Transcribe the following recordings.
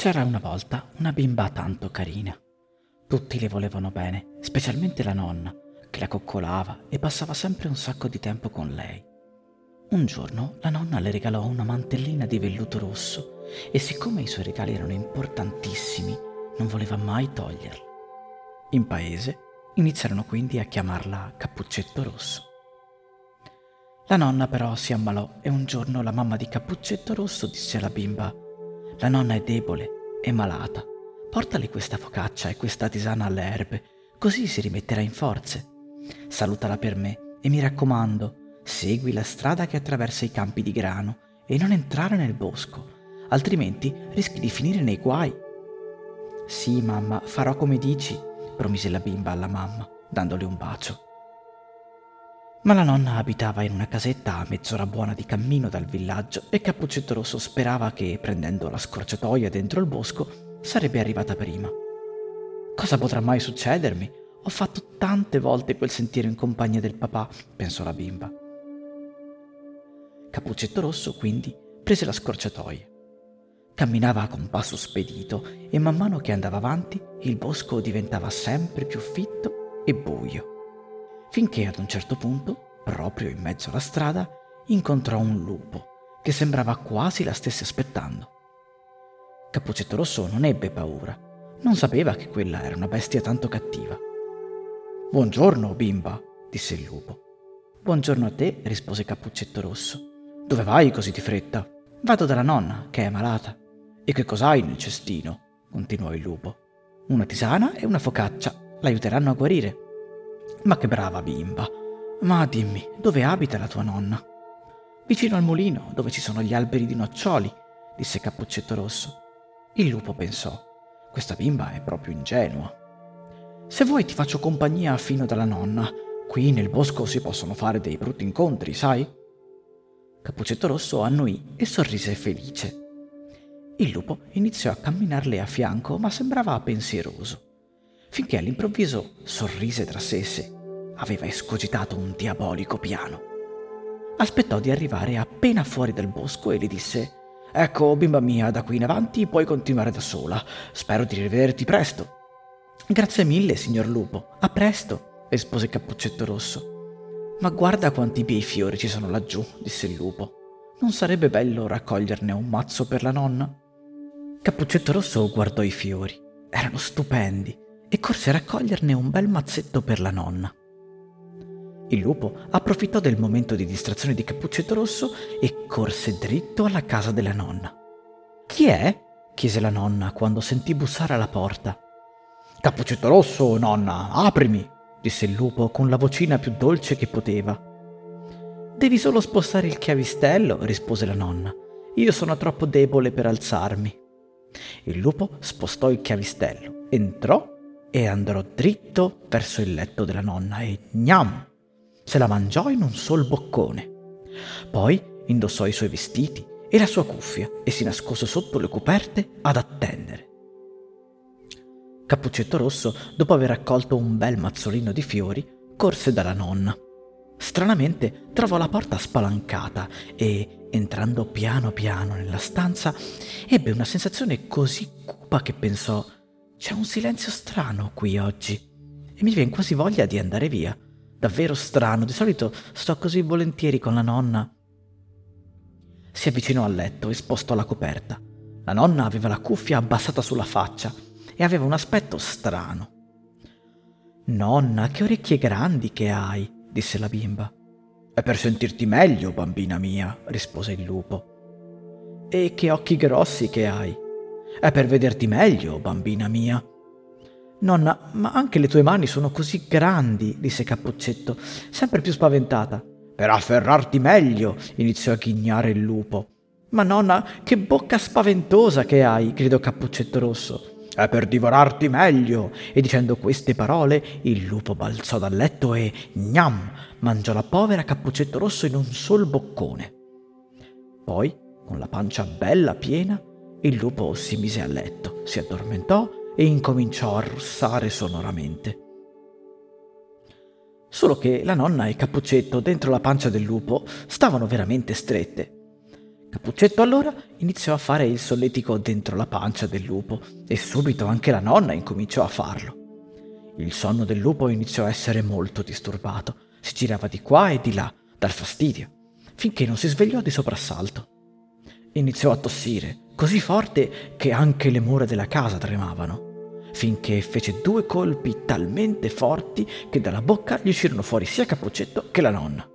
C'era una volta una bimba tanto carina. Tutti le volevano bene, specialmente la nonna, che la coccolava e passava sempre un sacco di tempo con lei. Un giorno la nonna le regalò una mantellina di velluto rosso e siccome i suoi regali erano importantissimi, non voleva mai toglierla. In paese iniziarono quindi a chiamarla Cappuccetto Rosso. La nonna però si ammalò e un giorno la mamma di Cappuccetto Rosso disse alla bimba la nonna è debole, è malata. Portale questa focaccia e questa tisana alle erbe, così si rimetterà in forze. Salutala per me e mi raccomando, segui la strada che attraversa i campi di grano e non entrare nel bosco, altrimenti rischi di finire nei guai. Sì, mamma, farò come dici, promise la bimba alla mamma, dandole un bacio. Ma la nonna abitava in una casetta a mezz'ora buona di cammino dal villaggio e Cappuccetto Rosso sperava che, prendendo la scorciatoia dentro il bosco, sarebbe arrivata prima. Cosa potrà mai succedermi? Ho fatto tante volte quel sentiero in compagnia del papà, pensò la bimba. Cappuccetto Rosso quindi prese la scorciatoia. Camminava con passo spedito e man mano che andava avanti il bosco diventava sempre più fitto e buio finché ad un certo punto, proprio in mezzo alla strada, incontrò un lupo che sembrava quasi la stesse aspettando. Cappuccetto Rosso non ebbe paura, non sapeva che quella era una bestia tanto cattiva. Buongiorno, bimba, disse il lupo. Buongiorno a te, rispose Cappuccetto Rosso. Dove vai così di fretta? Vado dalla nonna, che è malata. E che cos'hai nel cestino? continuò il lupo. Una tisana e una focaccia l'aiuteranno a guarire. Ma che brava bimba. Ma dimmi, dove abita la tua nonna? Vicino al mulino, dove ci sono gli alberi di noccioli, disse Cappuccetto Rosso. Il lupo pensò, questa bimba è proprio ingenua. Se vuoi ti faccio compagnia fino dalla nonna. Qui nel bosco si possono fare dei brutti incontri, sai? Cappuccetto Rosso annuì e sorrise felice. Il lupo iniziò a camminarle a fianco, ma sembrava pensieroso finché all'improvviso sorrise tra sé e sé. Aveva escogitato un diabolico piano. Aspettò di arrivare appena fuori dal bosco e le disse Ecco, bimba mia, da qui in avanti puoi continuare da sola. Spero di rivederti presto. Grazie mille, signor lupo. A presto, rispose Cappuccetto Rosso. Ma guarda quanti bei fiori ci sono laggiù, disse il lupo. Non sarebbe bello raccoglierne un mazzo per la nonna? Cappuccetto Rosso guardò i fiori. Erano stupendi e corse a raccoglierne un bel mazzetto per la nonna. Il lupo approfittò del momento di distrazione di Cappuccetto Rosso e corse dritto alla casa della nonna. Chi è? chiese la nonna quando sentì bussare alla porta. Cappuccetto Rosso, nonna, aprimi, disse il lupo con la vocina più dolce che poteva. Devi solo spostare il chiavistello, rispose la nonna. Io sono troppo debole per alzarmi. Il lupo spostò il chiavistello, entrò e andò dritto verso il letto della nonna e gnam! se la mangiò in un sol boccone. Poi indossò i suoi vestiti e la sua cuffia e si nascose sotto le coperte ad attendere. Cappuccetto Rosso, dopo aver raccolto un bel mazzolino di fiori, corse dalla nonna. Stranamente trovò la porta spalancata e, entrando piano piano nella stanza, ebbe una sensazione così cupa che pensò c'è un silenzio strano qui oggi e mi viene quasi voglia di andare via. Davvero strano, di solito sto così volentieri con la nonna. Si avvicinò al letto e spostò la coperta. La nonna aveva la cuffia abbassata sulla faccia e aveva un aspetto strano. Nonna, che orecchie grandi che hai, disse la bimba. È per sentirti meglio, bambina mia, rispose il lupo. E che occhi grossi che hai, è per vederti meglio, bambina mia. Nonna, ma anche le tue mani sono così grandi, disse Cappuccetto, sempre più spaventata. Per afferrarti meglio, iniziò a ghignare il lupo. Ma nonna, che bocca spaventosa che hai, gridò Cappuccetto Rosso. È per divorarti meglio. E dicendo queste parole, il lupo balzò dal letto e, gnam, mangiò la povera Cappuccetto Rosso in un sol boccone. Poi, con la pancia bella piena, il lupo si mise a letto, si addormentò e incominciò a russare sonoramente. Solo che la nonna e Cappuccetto dentro la pancia del lupo stavano veramente strette. Cappuccetto allora iniziò a fare il solletico dentro la pancia del lupo e subito anche la nonna incominciò a farlo. Il sonno del lupo iniziò a essere molto disturbato, si girava di qua e di là, dal fastidio, finché non si svegliò di soprassalto. Iniziò a tossire, così forte che anche le mura della casa tremavano, finché fece due colpi talmente forti che dalla bocca gli uscirono fuori sia Cappuccetto che la nonna.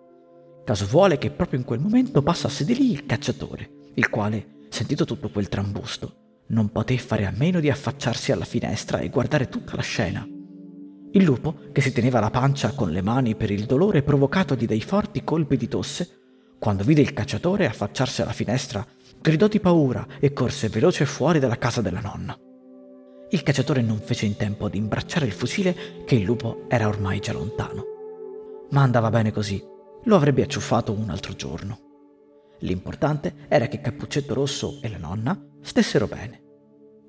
Caso vuole che proprio in quel momento passasse di lì il cacciatore, il quale, sentito tutto quel trambusto, non poté fare a meno di affacciarsi alla finestra e guardare tutta la scena. Il lupo, che si teneva la pancia con le mani per il dolore provocatogli dai forti colpi di tosse, quando vide il cacciatore affacciarsi alla finestra, gridò di paura e corse veloce fuori dalla casa della nonna. Il cacciatore non fece in tempo ad imbracciare il fucile che il lupo era ormai già lontano. Ma andava bene così lo avrebbe acciuffato un altro giorno. L'importante era che Cappuccetto Rosso e la nonna stessero bene.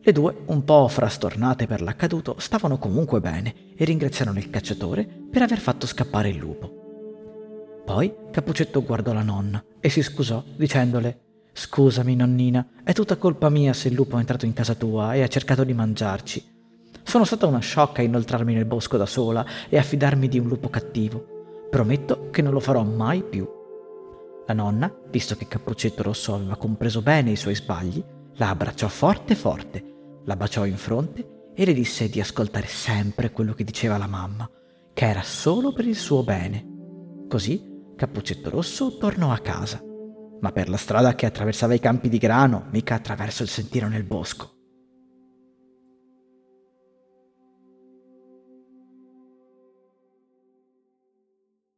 Le due, un po' frastornate per l'accaduto, stavano comunque bene e ringraziarono il cacciatore per aver fatto scappare il lupo. Poi Cappuccetto guardò la nonna e si scusò dicendole Scusami nonnina, è tutta colpa mia se il lupo è entrato in casa tua e ha cercato di mangiarci. Sono stata una sciocca a inoltrarmi nel bosco da sola e a fidarmi di un lupo cattivo. Prometto che non lo farò mai più. La nonna, visto che Cappuccetto Rosso aveva compreso bene i suoi sbagli, la abbracciò forte forte, la baciò in fronte e le disse di ascoltare sempre quello che diceva la mamma, che era solo per il suo bene. Così Cappuccetto Rosso tornò a casa, ma per la strada che attraversava i campi di grano, mica attraverso il sentiero nel bosco.